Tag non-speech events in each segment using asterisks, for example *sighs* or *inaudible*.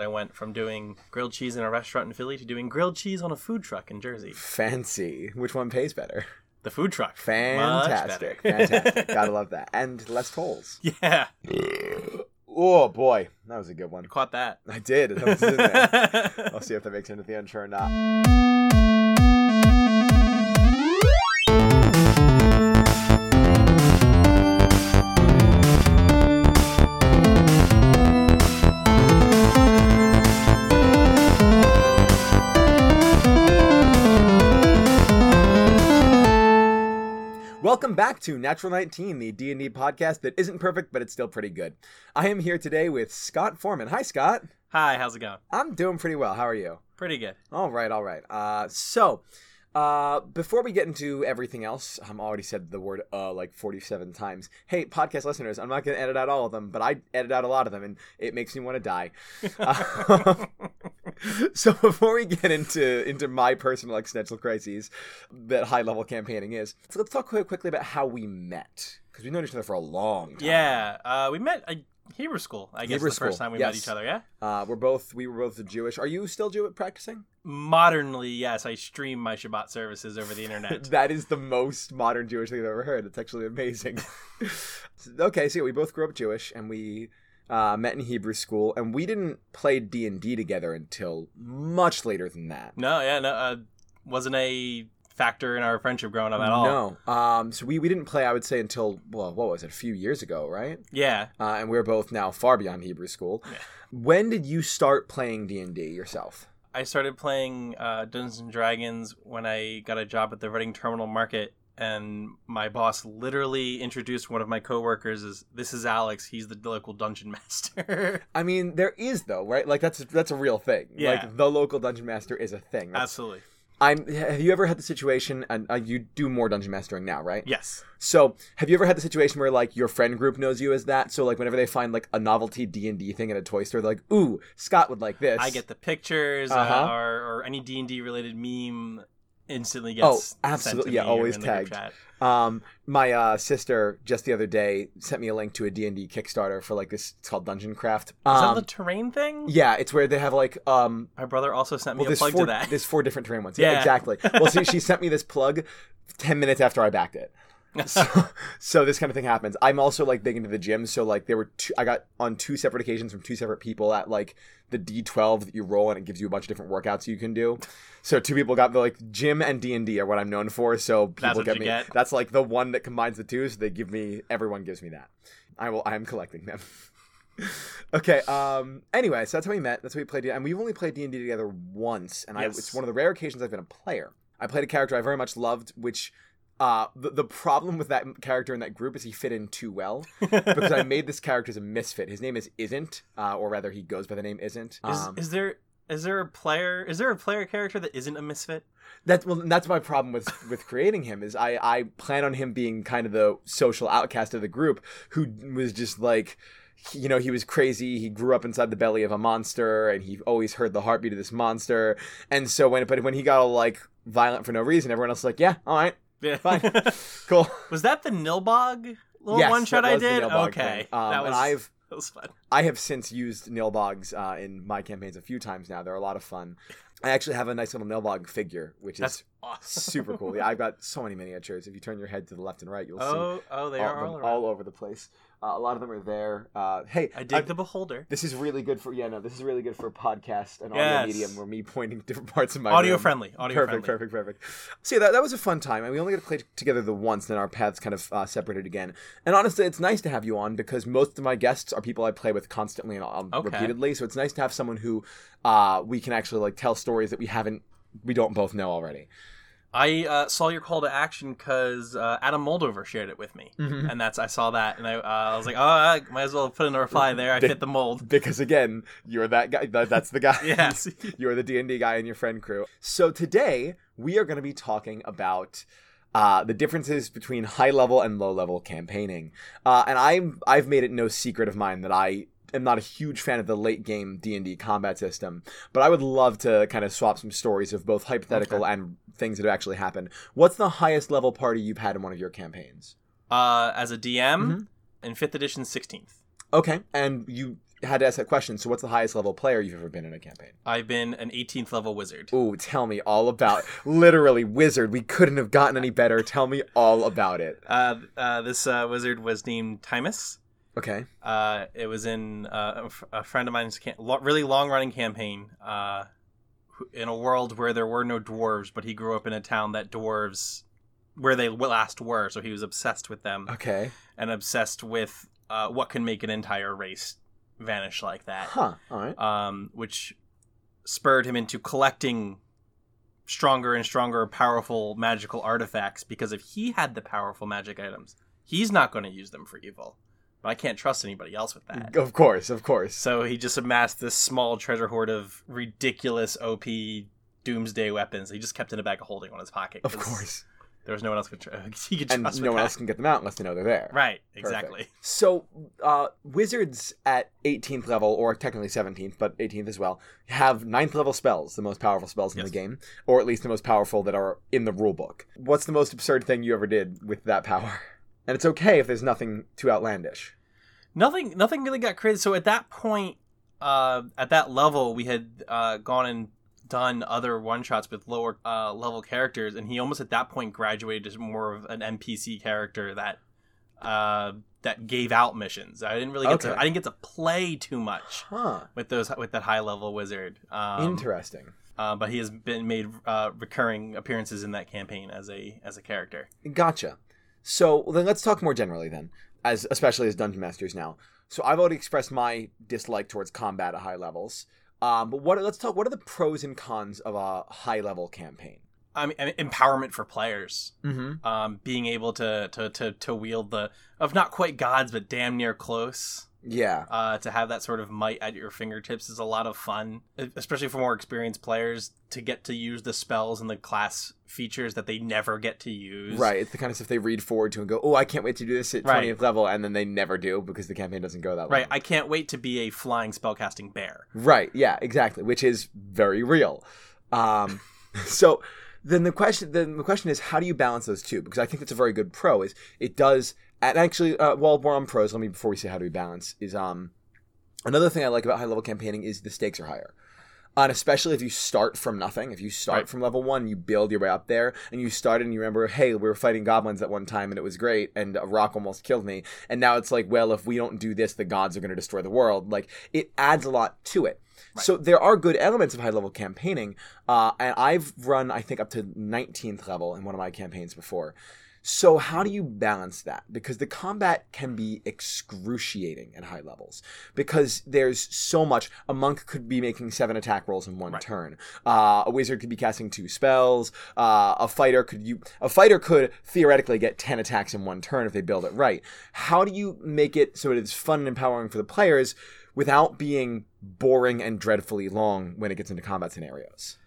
I went from doing grilled cheese in a restaurant in Philly to doing grilled cheese on a food truck in Jersey. Fancy. Which one pays better? The food truck. Fantastic. Fantastic. *laughs* Gotta love that. And less tolls. yeah, Oh boy, that was a good one. caught that. I did. That was in there. *laughs* I'll see if that makes it into the intro or not. Welcome back to Natural 19, the D&D podcast that isn't perfect, but it's still pretty good. I am here today with Scott Forman. Hi, Scott. Hi, how's it going? I'm doing pretty well. How are you? Pretty good. All right, all right. Uh, so, uh, before we get into everything else, I'm already said the word "uh" like 47 times. Hey, podcast listeners, I'm not going to edit out all of them, but I edit out a lot of them, and it makes me want to die. *laughs* *laughs* So, before we get into into my personal existential crises that high level campaigning is, so let's talk quick, quickly about how we met because we've known each other for a long time. Yeah, uh, we met at Hebrew school. I guess Hebrew the first time we met yes. each other. Yeah. Uh, we're both we were both Jewish. Are you still Jewish practicing? Modernly, yes, I stream my Shabbat services over the internet. *laughs* That is the most modern Jewish thing I've ever heard. It's actually amazing. *laughs* okay, so yeah, we both grew up Jewish, and we uh, met in Hebrew school, and we didn't play D and D together until much later than that. no, yeah, no, uh, wasn't a factor in our friendship growing up at all. No, um, so we, we didn't play. I would say until well, what was it? A few years ago, right? Yeah. Uh, and we're both now far beyond Hebrew school. Yeah. When did you start playing D and D yourself? I started playing uh, Dungeons and Dragons when I got a job at the Reading Terminal Market, and my boss literally introduced one of my coworkers as "This is Alex. He's the local dungeon *laughs* master." I mean, there is though, right? Like that's that's a real thing. Yeah. Like the local dungeon master is a thing. That's Absolutely. I'm. Have you ever had the situation? And uh, you do more dungeon mastering now, right? Yes. So, have you ever had the situation where like your friend group knows you as that? So, like whenever they find like a novelty D and D thing at a toy store, they're like, "Ooh, Scott would like this." I get the pictures Uh-huh. uh, or, or any D and D related meme instantly Oh, gets to absolutely. Yeah, always tagged. Um, my uh, sister just the other day sent me a link to a D and D Kickstarter for like this. It's called Dungeon Craft. Is Um, that the terrain thing? yeah, it's where they have like um. My brother also sent me Well, a plug four. to that. There's four different terrain ones. *laughs* Yeah, Yeah. exactly. Well, see, she sent me this plug ten minutes after I backed it. *laughs* so, so this kind of thing happens. I'm also like big into the gym, so like there were two. I got on two separate occasions from two separate people at like the D12 that you roll, and it gives you a bunch of different workouts you can do. So two people got the like gym and D and D are what I'm known for. So people what get you me. get. That's like the one that combines the two. So they give me. Everyone gives me that. I will. I am collecting them. *laughs* okay. Um. Anyway, so that's how we met. That's how we played, and we've only played D and D together once, and I. It's one of the rare occasions I've been a player. I played a character I very much loved, which. Uh, the, the problem with that character in that group is he fit in too well *laughs* because I made this character as a misfit. His name is Isn't, uh, or rather, he goes by the name Isn't. Is, Um, is there is there a player is there a player character that isn't a misfit? That's well. That's my problem with with creating him is I I plan on him being kind of the social outcast of the group who was just like. You know, he was crazy. He grew up inside the belly of a monster, and he always heard the heartbeat of this monster. And so when, but when he got all like violent for no reason, everyone else was like, "Yeah, all right, Yeah. *laughs* Fine. *laughs* cool." was that the Nilbog little yes, one shot I was the did? Okay. Um, that was and I've that was fun. I have since used Nilbogs uh, in my campaigns a few times now. They're a lot of fun. I actually have a nice little Nilbog figure, which is awesome. super cool. Yeah, I've got *laughs* so many miniatures. If you turn your head to the left and right, you'll see Oh, oh, they all, are of them all all over the place. Uh, a lot of them are there. Uh, hey, I dig I- the beholder. this is really good for yeah. No, this is really good for a podcast and Yes. audio medium where me *laughs* pointing different parts of my Audio room. friendly. Audio perfect, friendly. perfect, perfect. So yeah, that, that was a fun time, and we only got to play together the once. Then our paths kind of uh, separated again. And honestly, it's nice to have you on because most of my guests are people I play with constantly and um, Okay. repeatedly. So it's nice to have someone who uh, we can actually like tell stories that we haven't, we don't both know already. I uh, saw your call to action because uh, Adam Moldover shared it with me, Mhm. and that's I saw that, and I, uh, I was like, oh, I might as well put in a reply there. I Big- fit the mold. Because again, you're that guy. That, that's the guy. *laughs* Yes. *laughs* you're the D and D guy in your friend crew. So today we are going to be talking about uh, the differences between high level and low level campaigning. Uh, and I'm I've made it no secret of mine that I am not a huge fan of the late game D and D combat system, but I would love to kind of swap some stories of both hypothetical and things that have actually happened. What's the highest level party you've had in one of your campaigns? Uh, as a DM Mhm. in fifth edition, sixteenth. Okay, and you had to ask that question. So, what's the highest level player you've ever been in a campaign? I've been an 18th level wizard. Ooh, tell me all about literally wizard. We couldn't have gotten any better. Tell me all about it. Uh, uh, this uh, wizard was named Timus. Okay. Uh, it was in uh, a friend of mine's cam- really long running campaign. Uh, in a world where there were no dwarves, but he grew up in a town that dwarves, where they last were, so he was obsessed with them Okay. and obsessed with uh, what can make an entire race vanish like that. Huh. All right. um, which spurred him into collecting stronger and stronger powerful magical artifacts because if he had the powerful magic items he's not going to use them for evil but i can't trust anybody else with that Of course. Of course. so he just amassed this small treasure hoard of ridiculous op doomsday weapons he just kept in a bag of holding on his pocket Of course. there was no one else could tr- *laughs* he could And trust no one that. else can get them out unless they know they're there. right Perfect. exactly So, uh, wizards at 18th level, or technically 17th, but 18th as well, have 9th level spells, the most powerful spells in Yes. the game, or at least the most powerful that are in the rulebook. What's the most absurd thing you ever did with that power? *laughs* And it's okay if there's nothing too outlandish. nothing nothing really got crazy so at that point uh at that level we had uh gone and done other one shots with lower uh level characters and he almost at that point graduated to more of an npc character that uh that gave out missions i didn't really get Okay. to i didn't get to play too much Huh. with those with that high level wizard um Interesting. uh, but he has been made uh recurring appearances in that campaign as a as a character Gotcha. So well, then let's talk more generally then, as especially as dungeon masters now. So I've already expressed my dislike towards combat at high levels. Um, but what let's talk. What are the pros and cons of a high level campaign? i mean empowerment for players Mm-hmm. um, being able to, to to to wield the of not quite gods but damn near close Yeah. uh, to have that sort of might at your fingertips is a lot of fun especially for more experienced players to get to use the spells and the class features that they never get to use Right. It's the kind of stuff they read forward to and go, "Oh, I can't wait to do this at Right. 20th level," and then they never do because the campaign doesn't go that way. right i can't wait to be a flying spellcasting bear Right. Yeah. Exactly. Which is very real. Um, *laughs* so then the question then the question is how do you balance those two? Because I think that's a very good pro. Is it does and actually uh, while we're on pros, let me before we say how do we balance is um another thing I like about high level campaigning is the stakes are higher. And especially if you start from nothing, if you start Right. from level one, you build your way up there, and you started and you remember, hey, we were fighting goblins at one time and it was great, and a rock almost killed me. And now it's like, well, if we don't do this, the gods are going to destroy the world. Like, it adds a lot to it. So there are good elements of high level campaigning, uh, and I've run, I think, up to 19th level in one of my campaigns before. So how do you balance that? Because the combat can be excruciating at high levels because there's so much. A monk could be making seven attack rolls in one Right. turn. Uh, a wizard could be casting two spells. Uh, a fighter could you a fighter could theoretically get ten attacks in one turn if they build it right. How do you make it so it is fun and empowering for the players without being boring and dreadfully long when it gets into combat scenarios?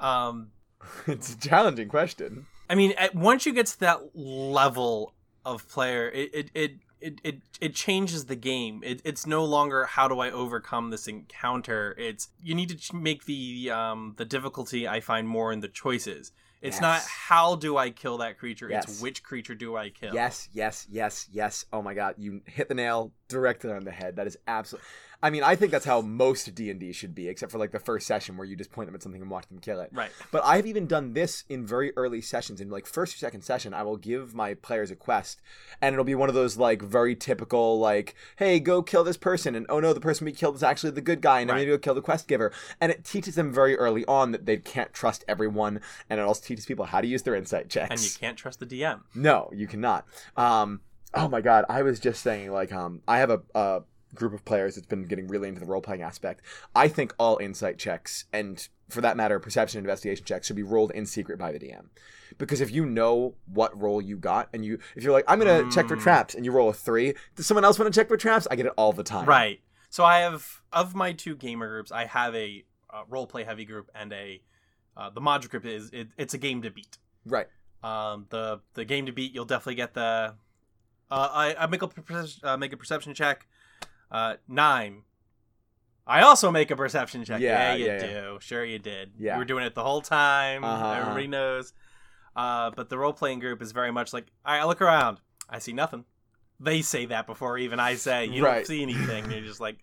um, *laughs* it's a challenging question. I mean, at, once you get to that level of player, it it it it, it, it changes the game. It, it's no longer how do I overcome this encounter. It's you need to ch- make the um the difficulty I find more in the choices. It's not how do I kill that creature. Yes. It's which creature do I kill. Yes, yes, yes, yes. Oh my god, you hit the nail directly on the head. That is absolutely. I mean, I think that's how most D and D should be, except for like the first session where you just point them at something and watch them kill it. Right. But I've even done this in very early sessions. In like first or second session, I will give my players a quest, and it'll be one of those like very typical like, "Hey, go kill this person," and oh no, the person we killed is actually the good guy, and I'm Right. gonna go kill the quest giver. And it teaches them very early on that they can't trust everyone, and it also teaches people how to use their insight checks. And you can't trust the DM. No, you cannot. Um, oh my god, I was just saying, like, um, I have a, a group of players that's been getting really into the role playing aspect. I think all insight checks, and for that matter, perception and investigation checks, should be rolled in secret by the DM. Because if you know what role you got, and you, if you're like, I'm gonna check for Mm. traps, and you roll a three, does someone else want to check for traps? I get it all the time. Right. So I have of my two gamer groups, I have a uh, role play heavy group and a uh, the mod group is it, it's a game to beat. Right. Um, the the game to beat, you'll definitely get the. Uh, I, I make a perce- uh, make a perception check. Uh, nine. I also make a perception check. Yeah, you yeah, do. yeah. Sure, you did. Yeah. we were doing it the whole time. Uh-huh, uh-huh. Everybody knows. Uh, but the role playing group is very much like I look around. I see nothing. They say that before even I say. You Right. don't see anything. You're just like,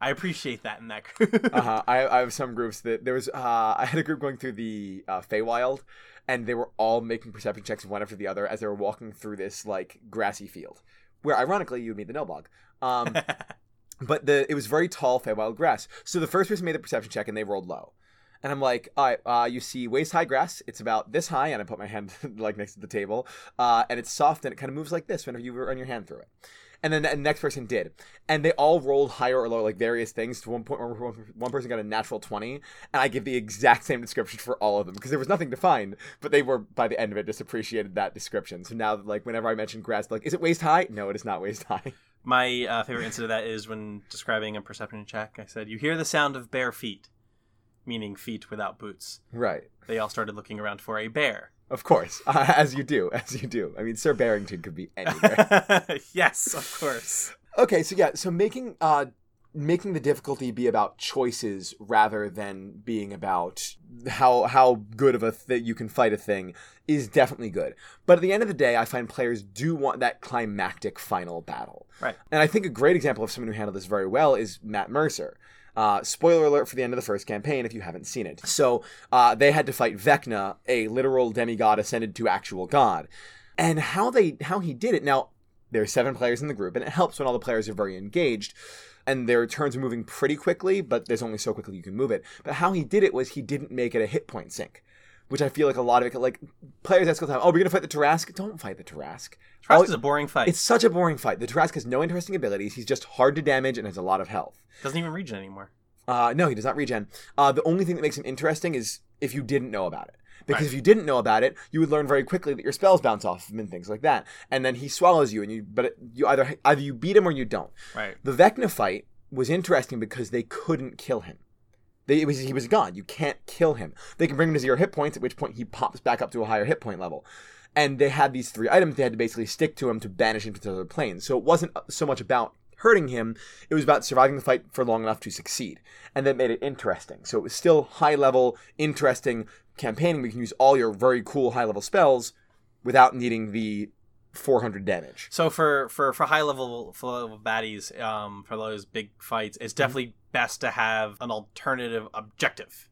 I appreciate that in that group. uh-huh. *laughs* I, I have some groups that there was. Uh, I had a group going through the uh, Feywild, and they were all making perception checks one after the other as they were walking through this like grassy field, where ironically you would meet the Nilbog. Um, *laughs* but the it was very tall Feywild grass. So the first person made the perception check and they rolled low. And I'm like, all right, uh, you see waist high grass. It's about this high, and I put my hand *laughs* like next to the table, uh, and it's soft and it kind of moves like this whenever you run your hand through it. And then the next person did, and they all rolled higher or lower, like various things. To one point, where one person got a natural twenty, and I give the exact same description for all of them because there was nothing to find. But they were by the end of it just appreciated that description. So now, like whenever I mention grass, like, is it waist high? No, it is not waist high. *laughs* My uh, favorite incident of that is when describing a perception check. I said, "You hear the sound of bare feet," meaning feet without boots. Right. They all started looking around for a bear. Of course, uh, *laughs* as you do, as you do. I mean, Sir Barrington could be anywhere. *laughs* yes, of course. okay, so yeah, so making uh making the difficulty be about choices rather than being about how how good of a that you can fight a thing is definitely good. But at the end of the day, I find players do want that climactic final battle. Right. And I think a great example of someone who handled this very well is Matt Mercer. Uh, spoiler alert for the end of the first campaign if you haven't seen it. So uh, they had to fight Vecna, a literal demigod ascended to actual god, and how they how he did it. Now there are seven players in the group, and it helps when all the players are very engaged. And their turns are moving pretty quickly, but there's only so quickly you can move it. But how he did it was he didn't make it a hit point sink, which I feel like a lot of it, like players ask all the time, "Oh, we're gonna fight the Tarrasque." Don't fight the Tarrasque. Trask is a boring fight. It's such a boring fight. The Tarrasque has no interesting abilities. He's just hard to damage and has a lot of health. Doesn't even regen anymore. Uh, no, he does not regen. Uh, the only thing that makes him interesting is if you didn't know about it. Because Right. if you didn't know about it, you would learn very quickly that your spells bounce off him and things like that. And then he swallows you, and you but it, you either either you beat him or you don't. Right. The Vecna fight was interesting because they couldn't kill him. They, was he was gone. You can't kill him. They can bring him to zero hit points, at which point he pops back up to a higher hit point level. And they had these three items they had to basically stick to him to banish him to other planes. So it wasn't so much about hurting him; it was about surviving the fight for long enough to succeed, and that made it interesting. So it was still high level, interesting campaigning. We can use all your very cool high level spells without needing the 400 damage. So for for for high level for level baddies, um, for those big fights, it's Mm-hmm. definitely best to have an alternative objective.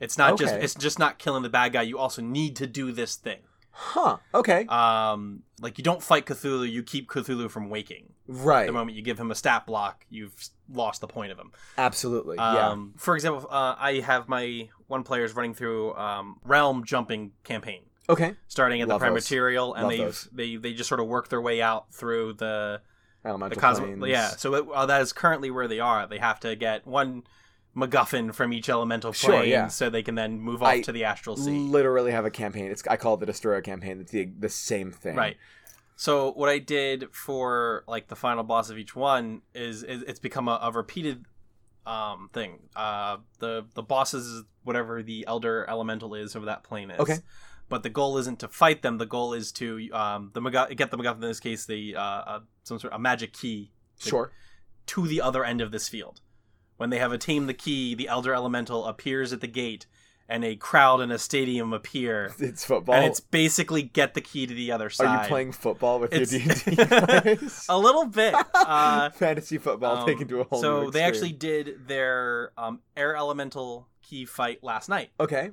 It's not just it's just not killing the bad guy. You also need to do this thing. Huh. Okay. Um, like you don't fight Cthulhu, you keep Cthulhu from waking. right. The moment you give him a stat block, you've lost the point of him. Absolutely. yeah. Um, For example, uh, I have my one player's running through um, realm jumping campaign, Okay. starting at Love the prime those. material, and they've they they just sort of work their way out through the the Elemental cosmic. planes. Yeah, so it, uh, that is currently where they are. They have to get one MacGuffin from each elemental Sure, plane, yeah. so they can then move off I to the astral sea. Literally have a campaign. It's I call it the Destroyer campaign. It's the the same thing. Right. So what I did for like the final boss of each one is, is it's become a, a repeated um thing. Uh the the bosses is whatever the elder elemental is of that plane is. Okay. But the goal isn't to fight them. The goal is to um the MacGuff- get the MacGuffin in this case the uh, uh some sort of a magic key Sure. to the other end of this field. When they have attained the key, the elder elemental appears at the gate, and a crowd in a stadium appear. *laughs* It's football. And it's basically get the key to the other side. Are you playing football with It's- your D&D guys? *laughs* a little bit. Uh, *laughs* Fantasy football um, taken to a whole so they actually did their um, air elemental key fight last night. Okay.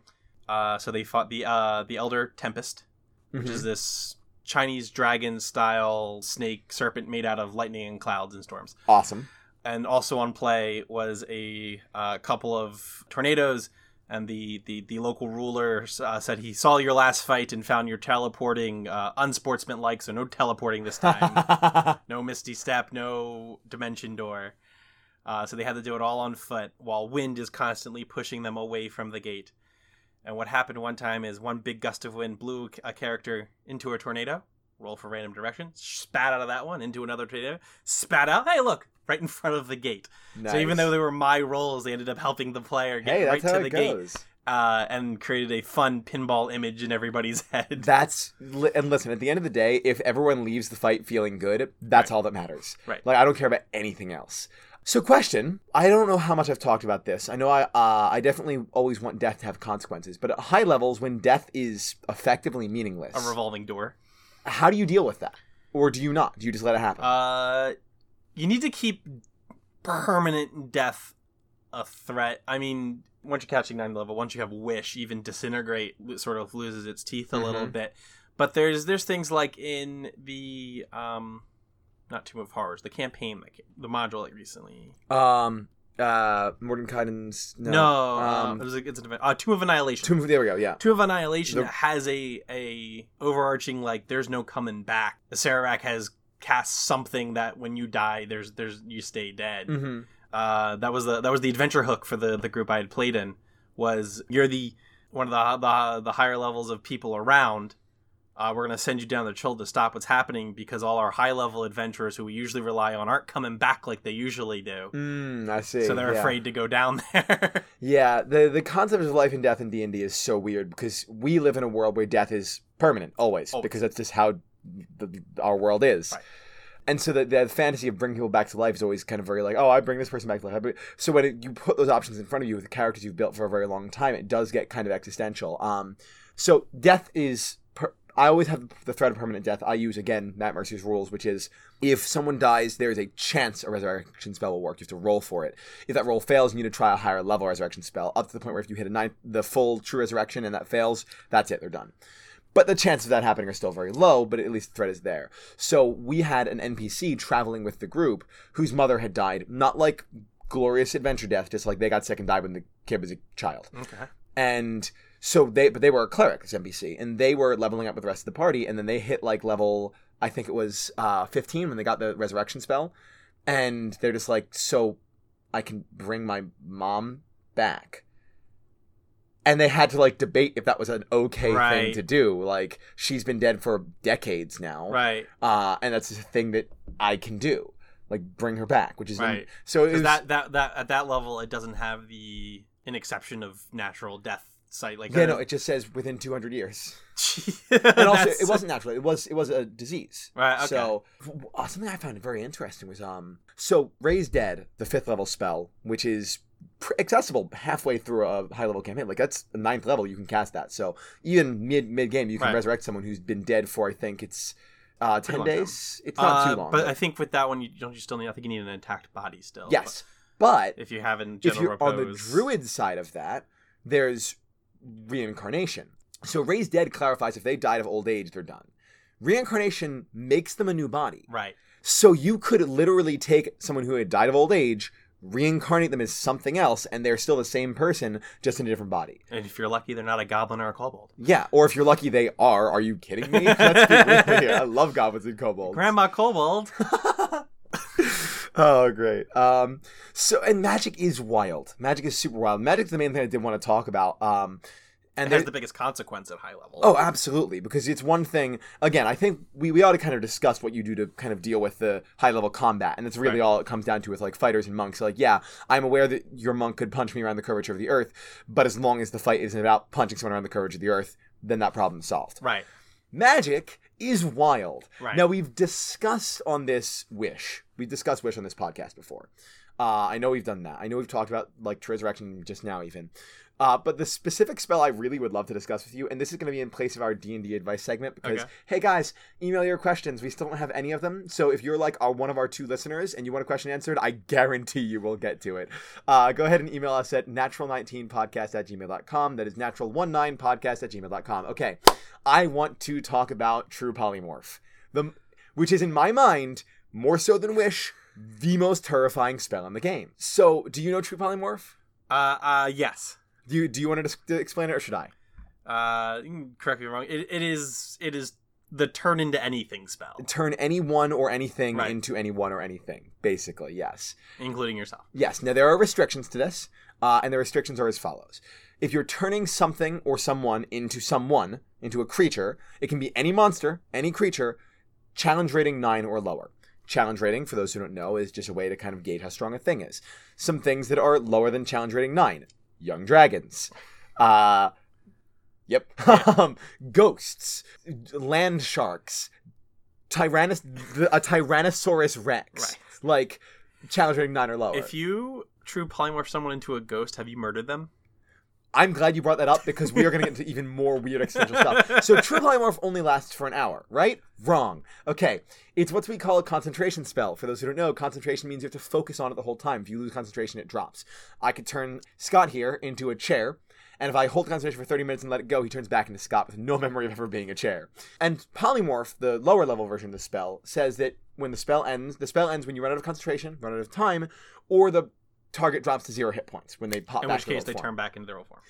Uh, so they fought the uh, the Elder Tempest, which Mhm. is this Chinese dragon style snake serpent made out of lightning and clouds and storms. awesome. And also on play was a uh, couple of tornadoes. And the, the, the local ruler uh, said he saw your last fight and found your teleporting uh, unsportsmanlike, so no teleporting this time. *laughs* no misty step, no dimension door. Uh, so they had to do it all on foot while wind is constantly pushing them away from the gate. And what happened one time is one big gust of wind blew a character into a tornado. Roll for random direction. Spat out of that one into another tornado. Spat out. Hey, look, right in front of the gate. So even though they were my rolls, they ended up helping the player get hey, right to the gate uh, and created a fun pinball image in everybody's *laughs* head. That's and listen. At the end of the day, if everyone leaves the fight feeling good, that's all that matters. Right. Like I don't care about anything else. So, question. I don't know how much I've talked about this. I know I uh, I definitely always want death to have consequences, but at high levels, when death is effectively meaningless, a revolving door. how do you deal with that, or do you not? Do you just let it happen? Uh, you need to keep permanent death a threat? I mean, once you're catching nine level, once you have wish, even disintegrate sort of loses its teeth a little Mhm. bit. But there's there's things like in the um, not Tomb of Horrors, the campaign, like the module like recently. Um, uh, Mordenkainen's no, No, um, it was a, it's an event. Uh, Tomb of Annihilation. Tomb. of There we go. Yeah. Tomb of Annihilation The- has a a overarching like there's no coming back. The Acererak has cast something that when you die, there's there's you stay dead. Mm-hmm. Uh, that was the that was the adventure hook for the the group I had played in. Was you're the one of the the, the higher levels of people around. Uh, we're gonna send you down the trail to stop what's happening because all our high level adventurers who we usually rely on aren't coming back like they usually do. Mm, I see. So they're yeah. afraid to go down *laughs* there. Yeah, the the concept of life and death in D and D is so weird because we live in a world where death is permanent always, Always. because that's just how the, our world is. Right. And so the, the fantasy of bringing people back to life is always kind of very like, oh, I bring this person back to life. So when it, you put those options in front of you with the characters you've built for a very long time, it does get kind of existential. Um, so death is. I always have the threat of permanent death. I use again Matt Mercer's rules, which is if someone dies, there is a chance a resurrection spell will work. You have to roll for it. If that roll fails, you need to try a higher level resurrection spell, up to the point where if you hit a nine, the full true resurrection and that fails, that's it. They're done. But the chances of that happening are still very low, but at least the threat is there. So we had an NPC traveling with the group whose mother had died, not like glorious adventure death, just like they got sick and died when the kid was a child. okay. And so they, but they were a cleric, this NPC, and they were leveling up with the rest of the party, and then they hit like level, I think it was uh, 15 when they got the resurrection spell, and they're just like, so I can bring my mom back. And they had to like debate if that was an okay thing to do. Like she's been dead for decades now, Right. uh, and that's a thing that I can do, like bring her back, which is Right. so it was, that, that that at that level, it doesn't have the an exception of natural death site like yeah, no, it just says within 200 years. *laughs* and also it wasn't natural it was it was a disease Right, okay. so uh, something i found very interesting was um so raise dead the fifth level spell which is pr- accessible halfway through a high level campaign like that's the ninth level you can cast that so even mid mid game you can Right. resurrect someone who's been dead for i think it's uh 10 long time. days it's not Uh, too long But I think with that one, you don't you still need. I think you need an intact body still. yes but If you have in if you're on the druid side of that, there's reincarnation. So raised dead clarifies if they died of old age, they're done. Reincarnation makes them a new body. Right. So you could literally take someone who had died of old age, reincarnate them as something else, and they're still the same person, just in a different body. And if you're lucky, they're not a goblin or a kobold. Yeah, or if you're lucky, they are. Are you kidding me? *laughs* Let's be real here. I love goblins and kobolds. Grandma kobold. *laughs* oh, great. Um, so and magic is wild. Magic is super wild. Magic's the main thing I did want to talk about. Um, and And there- has the biggest consequence at high level. Oh, absolutely. Because it's one thing. Again, I think we, we ought to kind of discuss what you do to kind of deal with the high level combat, and that's really Right. all it comes down to with like fighters and monks. Like, yeah, I'm aware that your monk could punch me around the curvature of the earth, but as long as the fight isn't about punching someone around the curvature of the earth, then that problem's solved. Right. Magic is wild. Right. Now we've discussed on this Wish. We've discussed Wish on this podcast before. Uh, I know we've done that. I know we've talked about like Resurrection just now, even. Uh, but the specific spell I really would love to discuss with you, and this is going to be in place of our D and D advice segment, because Okay. hey guys, email your questions. We still don't have any of them, so if you're like our, one of our two listeners and you want a question answered, I guarantee you we'll get to it. Uh, go ahead and email us at natural19podcast at gmail.com. That is natural19podcast at gmail.com. Okay, I want to talk about True Polymorph, the which is in my mind more so than Wish the most terrifying spell in the game. So, do you know True Polymorph? Uh. Uh. Yes. Do you do you want to, explain it or should I? Uh. Correct me if I'm wrong. It, it is. It is the turn into anything spell, Turn anyone or anything Right. into anyone or anything. Basically, yes. including yourself. Yes. Now there are restrictions to this, uh, and the restrictions are as follows: if you're turning something or someone into someone, into a creature, it can be any monster, any creature, challenge rating nine or lower. Challenge rating, for those who don't know, is just a way to kind of gauge how strong a thing is. Some things that are lower than challenge rating nine: young dragons. Uh, yep. *laughs* *laughs* um, ghosts, land sharks, tyrannos- a Tyrannosaurus Rex. Right. Like challenge rating nine or lower. If you true polymorph someone into a ghost, have you murdered them? I'm glad you brought that up because we are going to get into even more weird existential stuff. So true polymorph only lasts for an hour, right? Wrong. Okay, it's what we call a concentration spell. For those who don't know, concentration means you have to focus on it the whole time. If you lose concentration, it drops. I could turn Scott here into a chair, and if I hold concentration for 30 minutes and let it go, he turns back into Scott with no memory of ever being a chair. And polymorph, the lower level version of the spell, says that when the spell ends, the spell ends when you run out of concentration, run out of time, or the target drops to zero hit points when they pop In back which case, they form. turn back into their old form.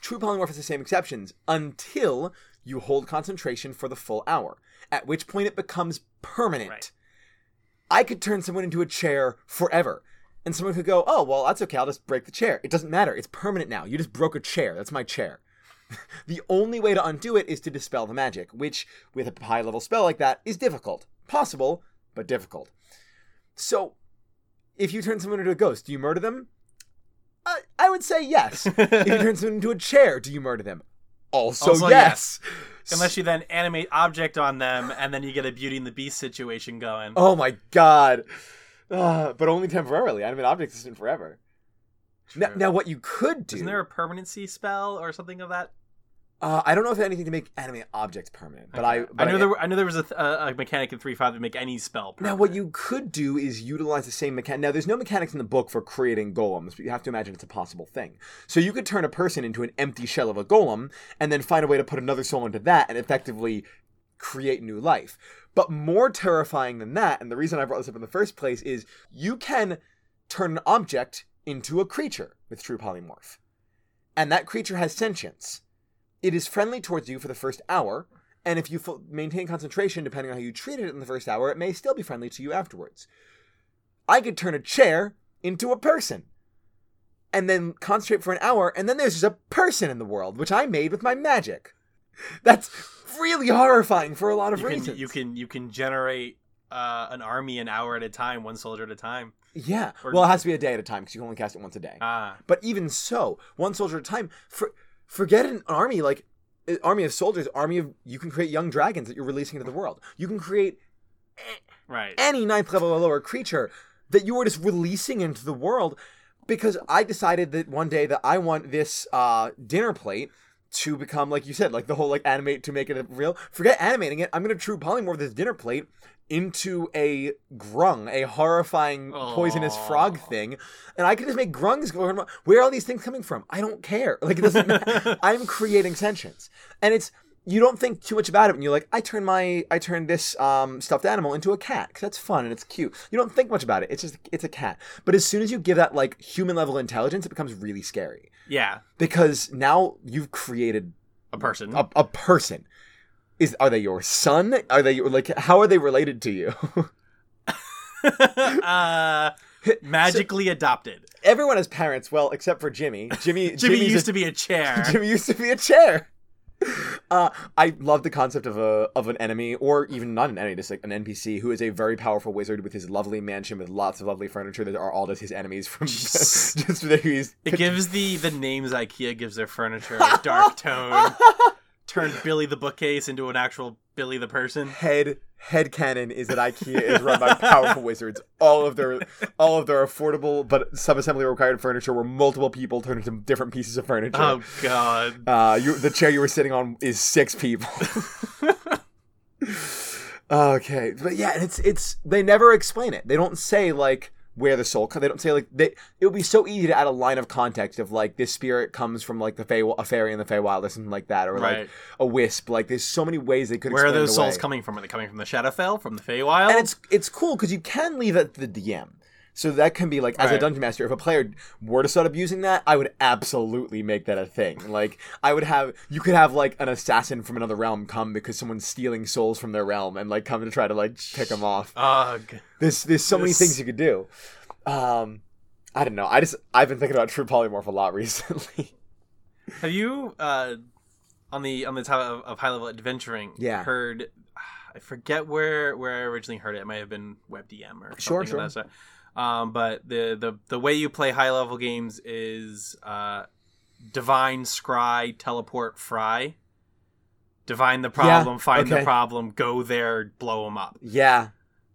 True polymorph has the same exceptions until you hold concentration for the full hour, at which point it becomes permanent. Right. I could turn someone into a chair forever. And someone could go, oh, well, that's okay. I'll just break the chair. It doesn't matter. It's permanent now. You just broke a chair. That's my chair. *laughs* the only way to undo it is to dispel the magic, which, with a high level spell like that, is difficult. Possible, but difficult. So, if you turn someone into a ghost, do you murder them? I, I would say yes. *laughs* if you turn someone into a chair, do you murder them? Also, Also yes. Unless you then animate object on them, *laughs* and then you get a Beauty and the Beast situation going. Oh my god. Uh, but only temporarily. Animate objects isn't forever. Now, now, what you could do. Isn't there a permanency spell or something of that? Uh, I don't know if there's anything to make animate objects permanent, but I. Okay. But I knew there. Were, I knew there was a, th- a, a mechanic in three five to make any spell. Now, what you could do is utilize the same mechanic. Now, there's no mechanics in the book for creating golems, but you have to imagine it's a possible thing. So you could turn a person into an empty shell of a golem, and then find a way to put another soul into that, and effectively create new life. But more terrifying than that, and the reason I brought this up in the first place is you can turn an object into a creature with true polymorph, and that creature has sentience. It is friendly towards you for the first hour, and if you fo- maintain concentration, depending on how you treated it in the first hour, it may still be friendly to you afterwards. I could turn a chair into a person, and then concentrate for an hour, and then there's just a person in the world, which I made with my magic. *laughs* That's really horrifying for a lot of you can, reasons. you can you can generate uh, an army an hour at a time, one soldier at a time. yeah. or- Well, it has to be a day at a time because you can only cast it once a day. Ah, But even so, one soldier at a time. For forget an army like army of soldiers, army of you can create young dragons that you're releasing into the world. You can create right. any ninth level or lower creature that you are just releasing into the world because I decided that one day that I want this uh, dinner plate to become like you said like the whole like animate to make it real forget animating it i'm gonna true polymorph this dinner plate into a grung a horrifying poisonous Aw. frog thing and i could just make grungs go where are all these things coming from? I don't care. *laughs* Like it doesn't matter *laughs* i'm creating sentience. And it's you don't think too much about it and you're like i turn my i turn this um, stuffed animal into a cat. Because that's fun and it's cute. You don't think much about it. It's just it's a cat. But as soon as you give that like human level intelligence it becomes really scary. Yeah, because now you've created a person. a, a person is are they your son are they like how are they related to you *laughs* *laughs* uh, *laughs* magically adopted. everyone has parents well except for jimmy jimmy Jimmy Jimmy's used a, to be a chair. jimmy used to be a chair uh, I love the concept of a of an enemy, or even not an enemy, just like an NPC who is a very powerful wizard with his lovely mansion with lots of lovely furniture that are all just his enemies from just he's It gives the the names IKEA gives their furniture a dark tone. Turned Billy the bookcase into an actual Billy the person. head head canon is that IKEA is run by powerful *laughs* wizards. All of their all of their affordable but sub-assembly required furniture where multiple people turn into different pieces of furniture. Oh God. Uh, you, the chair you were sitting on is six people. *laughs* *laughs* okay, but yeah, it's it's they never explain it. They don't say like where the soul. They don't say like they. It would be so easy to add a line of context of like this spirit comes from like the Fey, a fairy in the Feywild or something like that, or Right. like a wisp. Like there's so many ways they could. Where are those souls coming from? Are they coming from the Shadowfell, from the Feywild? And it's it's cool because you can leave it to the DM. So that can be like as a dungeon master, if a player were to start abusing that, I would absolutely make that a thing. Like I would have you could have like an assassin from another realm come because someone's stealing souls from their realm and like come to try to like pick them off. Ugh. There's there's so many things you could do. Um I don't know. I just I've been thinking about true polymorph a lot *laughs* recently. Have you uh on the on the top of, of high level adventuring Yeah. heard I forget where where I originally heard it. It might have been WebDM or something Sure, sure. Um, but the, the the way you play high level games is uh, divine, scry, teleport, fry. Divine the problem, find the problem, go there, blow them up. yeah.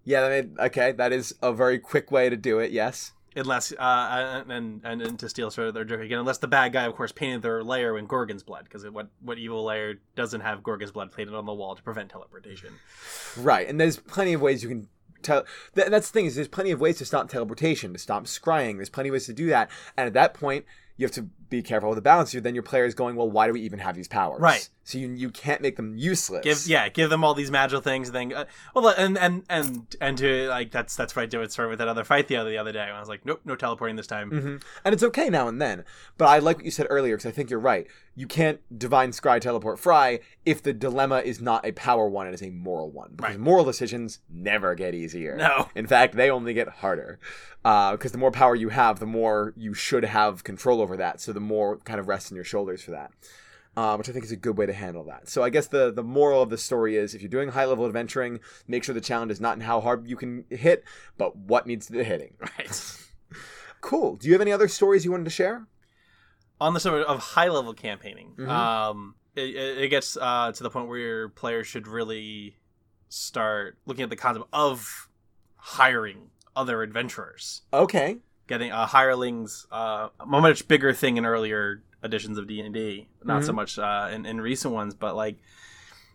Yeah, that made, okay, that is a very quick way to do it, yes. unless uh, and and and to steal sort of their joke again, unless the bad guy, of course, painted their layer in Gorgon's blood, because what what evil layer doesn't have Gorgon's blood painted on the wall to prevent teleportation? Right, and there's plenty of ways you can. Tell, th- that's the thing is there's plenty of ways to stop teleportation to stop scrying there's plenty of ways to do that and at that point you have to be careful with the balance here then your player is going well why do we even have these powers Right. so you, you can't make them useless Give yeah, give them all these magical things, and then uh, well, and and and and to like that's that's what I did with sort of with that other fight the other the other day. When I was like, nope, no teleporting this time. hmm And it's okay now and then. But I like what you said earlier because I think you're right. You can't divine scry teleport fry if the dilemma is not a power one it is a moral one. Because Right. moral decisions never get easier. No. In fact, they only get harder. Because the more power you have, the more you should have control over that. So the more kind of rests on your shoulders for that. Uh, which I think is a good way to handle that. So I guess the the moral of the story is if you're doing high level adventuring, make sure the challenge is not in how hard you can hit, but what needs the hitting. *laughs* Right. *laughs* Cool. Do you have any other stories you wanted to share? on the subject of high level campaigning, Mhm. um, it, it it gets uh, to the point where your players should really start looking at the concept of hiring other adventurers, Okay. Getting uh, hirelings, uh, a much bigger thing in earlier editions of D and D, not so Mhm. much uh, in, in recent ones, but like.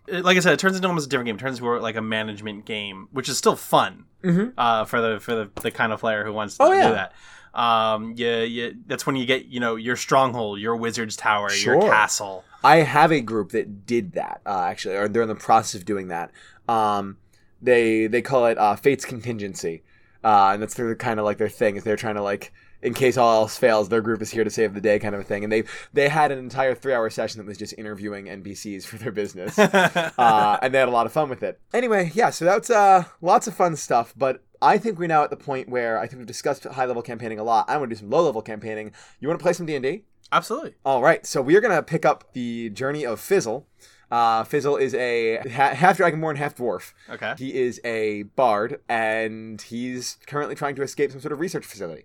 Like I said, it turns into almost a different game. It turns into like a management game, which is still fun Mm-hmm. uh, for the for the, the kind of player who wants to Oh, yeah. do that. Um, yeah, yeah, that's when you get you know your stronghold, your wizard's tower, Sure. your castle. I have a group that did that uh, actually, or they're in the process of doing that. Um, they they call it uh, Fate's contingency, uh, and that's their kind of like their thing. Is they're trying to like in case all else fails, their group is here to save the day, kind of a thing. And they they had an entire three hour session that was just interviewing NPCs for their business. *laughs* uh, and they had a lot of fun with it. Anyway, yeah, so that's uh, lots of fun stuff. But I think we're now at the point where I think we've discussed high level campaigning a lot. I want to do some low level campaigning. You want to play some D and D? Absolutely. All right, so we are gonna pick up the journey of Fizzle. Uh, Fizzle is a ha- half dragonborn, half dwarf. Okay. He is a bard, and he's currently trying to escape some sort of research facility.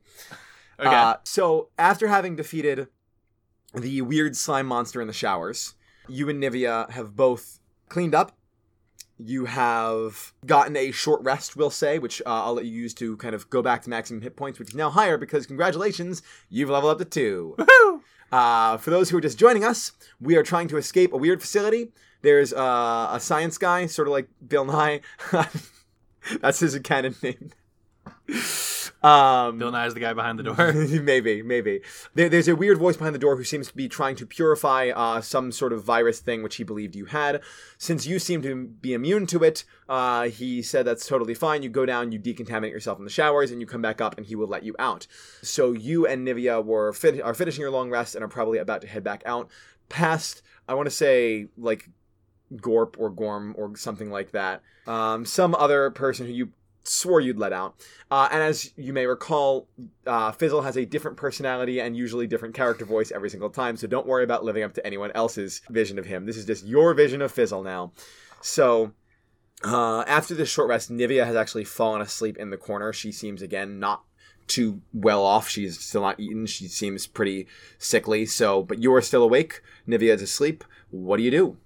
Okay. Uh, so after having defeated the weird slime monster in the showers, you and Nivea have both cleaned up. You have gotten a short rest, we'll say, which uh, I'll let you use to kind of go back to maximum hit points, which is now higher because congratulations, you've leveled up to two. Woohoo! Uh, for those who are just joining us, we are trying to escape a weird facility. There's uh, a science guy, sort of like Bill Nye. *laughs* That's his canon name. Um, Bill Nye's the guy behind the door. *laughs* maybe, maybe. There, there's a weird voice behind the door who seems to be trying to purify uh, some sort of virus thing which he believed you had. Since you seem to be immune to it, uh, he said that's totally fine. You go down, you decontaminate yourself in the showers, and you come back up, and he will let you out. So you and Nivea were fin- are finishing your long rest and are probably about to head back out past. I want to say like Gorp or Gorm or something like that. Um, some other person who you swore you'd let out. Uh, and as you may recall, uh, Fizzle has a different personality and usually different character voice every single time, so don't worry about living up to anyone else's vision of him. This is just your vision of Fizzle now. So. Uh, after this short rest, Nivea has actually fallen asleep in the corner. She seems again not too well off. She's still not eaten. She seems pretty sickly. So, but you are still awake. Nivea is asleep. What do you do?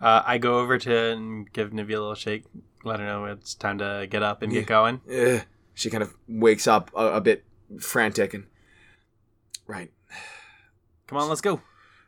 Uh, I go over to and give Nivea a little shake, let her know it's time to get up and Yeah. get going. Ugh. She kind of wakes up a, a bit frantic and. Right. Come on, let's go.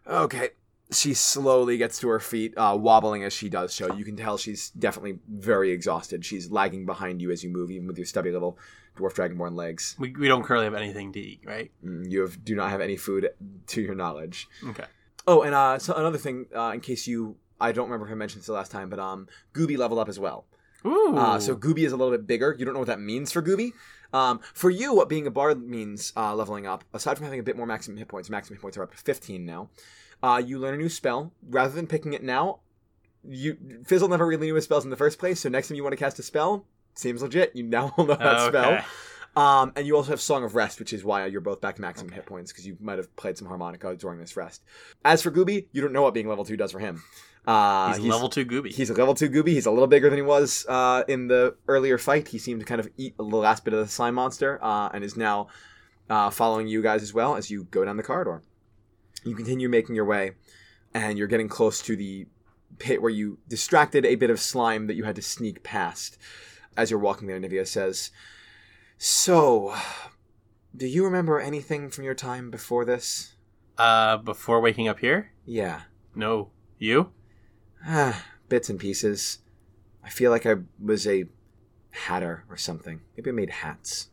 Okay. She slowly gets to her feet, uh, wobbling as she does so. You can tell she's definitely very exhausted. She's lagging behind you as you move, even with your stubby little dwarf dragonborn legs. We, we don't currently have anything to eat, right? Mm, You have, do not have any food to your knowledge. Okay. Oh, and uh, so another thing, uh, in case you, I don't remember if I mentioned this the last time, but um, Gooby leveled up as well. Uh, so Gooby is a little bit bigger. You don't know what that means for Gooby. Um, for you, what being a bard means uh, leveling up, aside from having a bit more maximum hit points, maximum hit points are up to 15 now. Uh, you learn a new spell. Rather than picking it now, you Fizzle never really knew his spells in the first place. So next time you want to cast a spell, seems legit. You now will *laughs* know that spell. Um, and you also have Song of Rest, which is why you're both back to maximum hit points because you might have played some harmonica during this rest. As for Gooby, you don't know what being level two does for him. Uh, he's, level two gooby. He's a level two Gooby. He's a little bigger than he was uh, in the earlier fight. He seemed to kind of eat the last bit of the slime monster uh, and is now uh, following you guys as well as you go down the corridor. You continue making your way, and you're getting close to the pit where you distracted a bit of slime that you had to sneak past. As you're walking there, Nivea says, So, do you remember anything from your time before this? Uh, before waking up here? Yeah. No. You? Ah, bits and pieces. I feel like I was a hatter or something. Maybe I made hats.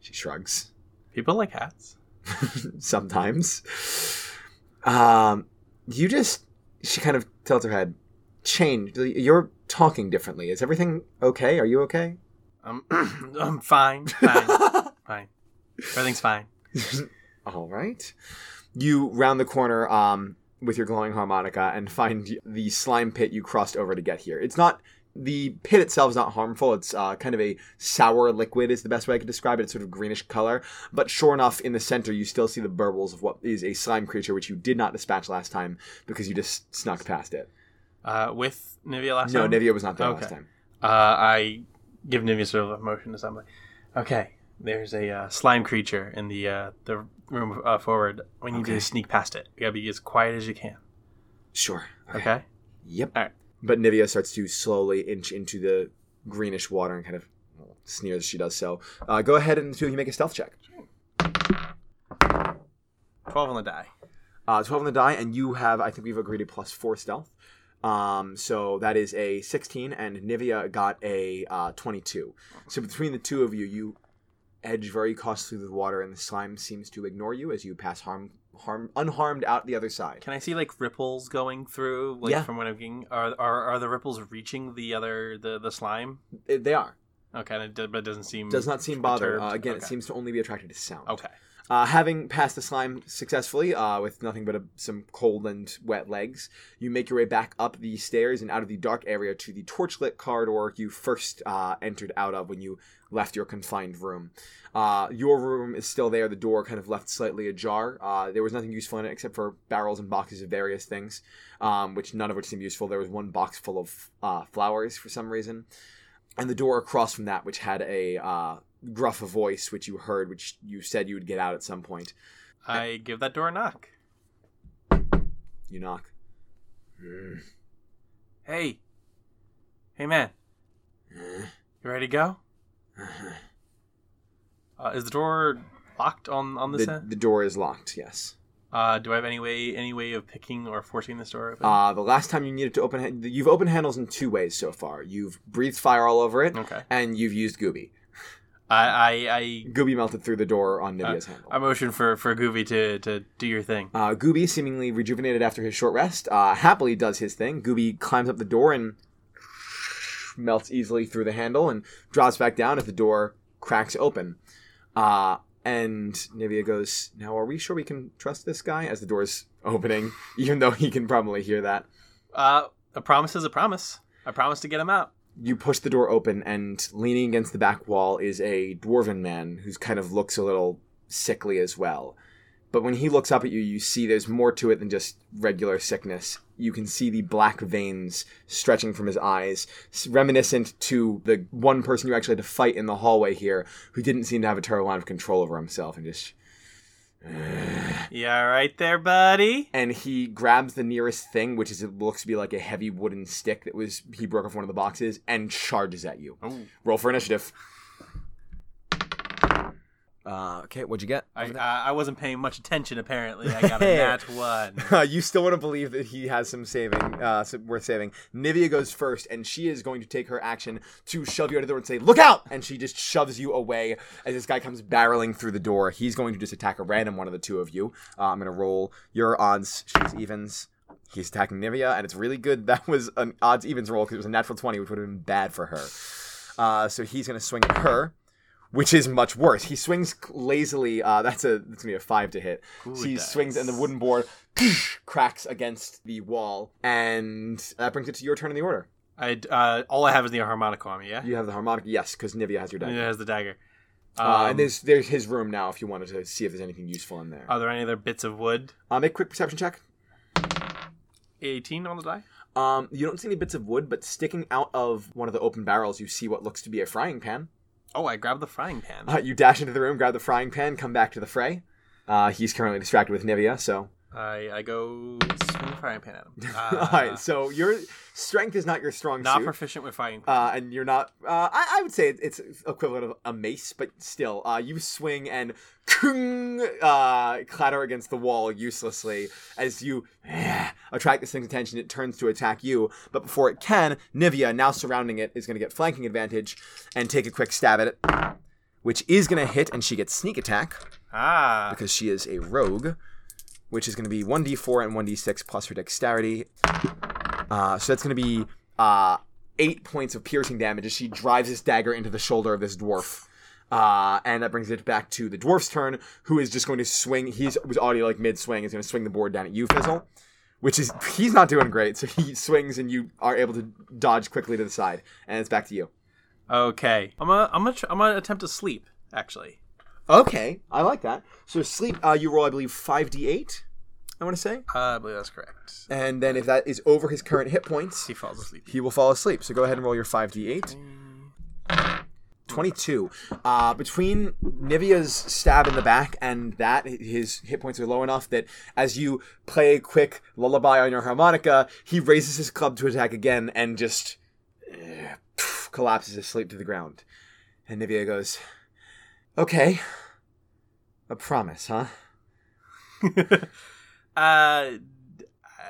She shrugs. People like hats. *laughs* Sometimes. Um, you just. She kind of tilts her head. Change. You're talking differently. Is everything okay? Are you okay? Um, *clears throat* I'm fine. Fine. *laughs* fine. Everything's fine. *laughs* All right. You round the corner um, with your glowing harmonica and find the slime pit you crossed over to get here. It's not the pit itself is not harmful. It's uh, kind of a sour liquid, is the best way I could describe it. It's sort of greenish color. But sure enough, in the center, you still see the burbles of what is a slime creature, which you did not dispatch last time because you just snuck past it. Uh, with Nivea last no, time? No, Nivea was not there Okay. last time. Uh, I give Nivea sort of a motion to somebody. Okay, there's a uh, slime creature in the uh, the room uh, forward. We need Okay. to sneak past it. You gotta be as quiet as you can. Sure. Okay. Yep. All right. But Nivea starts to slowly inch into the greenish water and kind of sneers as she does so. Uh, go ahead and two of you make a stealth check. Twelve on the die. Uh, 12 on the die, and you have, I think we've agreed a plus four stealth. Um, so that is a 16, and Nivea got a uh, 22. So between the two of you, you edge very cautiously through the water, and the slime seems to ignore you as you pass harm, harm unharmed out the other side. Can I see like ripples going through? Like Yeah. from when I'm getting, are, are are the ripples reaching the other the the slime? It- they are. Okay, and it, do- but it doesn't seem Does not seem bothered. perturbed. Uh, again, it Okay. seems to only be attracted to sound. okay. Uh, having passed the slime successfully, uh, with nothing but a, some cold and wet legs, you make your way back up the stairs and out of the dark area to the torchlit corridor you first uh, entered out of when you left your confined room. Uh, your room is still there, the door kind of left slightly ajar. Uh, there was nothing useful in it except for barrels and boxes of various things, um, which none of which seemed useful. There was one box full of uh, flowers for some reason. And the door across from that, which had a uh, gruff voice, which you heard, which you said you would get out at some point. I give that door a knock. You knock. Mm. Hey, hey man, you ready to go? Uh, is the door locked on on this The, end? the door is locked, yes. Uh, do I have any way any way of picking or forcing this door open? Uh, the last time you needed to open you've opened handles in two ways so far. You've breathed fire all over it, okay. and you've used Gooby. I I I, Gooby melted through the door on Nivea's handle. I motion for for Gooby to to do your thing. Uh, Gooby, seemingly rejuvenated after his short rest, uh, happily does his thing. Gooby climbs up the door and melts easily through the handle and drops back down as the door cracks open. Uh, and Nivea goes, Now, are we sure we can trust this guy? As the door's opening, *laughs* even though he can probably hear that. Uh, a promise is a promise. I promise to get him out. You push the door open, and leaning against the back wall is a dwarven man who kind of looks a little sickly as well. But when he looks up at you, you see there's more to it than just regular sickness. You can see the black veins stretching from his eyes, reminiscent to the one person you actually had to fight in the hallway here, who didn't seem to have a terrible amount of control over himself, and just. Yeah, right there, buddy. And he grabs the nearest thing, which is it looks to be like a heavy wooden stick that was he broke off one of the boxes, and charges at you. Ooh. Roll for initiative. Uh, okay, what'd you get? I, I I wasn't paying much attention. Apparently, I got a *laughs* nat one. Uh, *laughs* you still want to believe that he has some saving, uh, some worth saving. Nivea goes first, and she is going to take her action to shove you out of the door and say, "Look out!" And she just shoves you away as this guy comes barreling through the door. He's going to just attack a random one of the two of you. Uh, I'm going to roll your odds. She's evens. He's attacking Nivea, and it's really good. *laughs* That was an odds evens roll because it was a natural twenty, which would have been bad for her. Uh, so he's going to swing at her. Which is much worse. He swings lazily. Uh, that's a that's gonna be a five to hit. Good he swings, and the wooden board cracks against the wall, and that brings it to your turn in the order. I uh, all I have is the harmonica on me. Yeah, You have the harmonica, yes, because Nivea has your dagger. it has the dagger. uh, Um, and there's there's his room now if you wanted to see if there's anything useful in there. are there any other bits of wood? Uh, make a quick perception check. Eighteen on the die. Um, you don't see any bits of wood, but sticking out of one of the open barrels, you see what looks to be a frying pan. Oh, I grabbed the frying pan. Uh, you dash into the room, grab the frying pan, come back to the fray. Uh, he's currently distracted with Nivea, so I I go swing the frying pan at him. *laughs* Uh, All right, so your strength is not your strong not suit. proficient with fighting. uh, and you're not. Uh, I, I would say it's equivalent of a mace, but still, uh, you swing and uh, clatter against the wall uselessly as you *sighs* attract this thing's attention. It turns to attack you, but before it can, Nivea, now surrounding it, is going to get flanking advantage and take a quick stab at it, which is going to hit, and she gets sneak attack ah, because she is a rogue, which is going to be 1d4 and 1d6 plus her dexterity. Uh, so that's going to be uh, eight points of piercing damage as she drives this dagger into the shoulder of this dwarf. Uh, and that brings it back to the dwarf's turn, who is just going to swing. He's was already like mid swing. Is going to swing the board down at you, Fizzle, which is he's not doing great. So he swings, and you are able to dodge quickly to the side, and it's back to you. okay. I'm gonna I'm gonna tr- I'm gonna attempt to sleep. Actually, Okay, I like that. So sleep, uh, you roll, I believe, five d eight. I want to say, uh, I believe that's correct. and then if that is over his current hit points, He falls asleep. he will fall asleep. So go ahead and roll your 5d8. 22. Uh, between Nivea's stab in the back and that, his hit points are low enough that as you play a quick lullaby on your harmonica, he raises his club to attack again and just poof, collapses asleep to the ground. And Nivea goes, Okay. A promise, huh? *laughs* uh,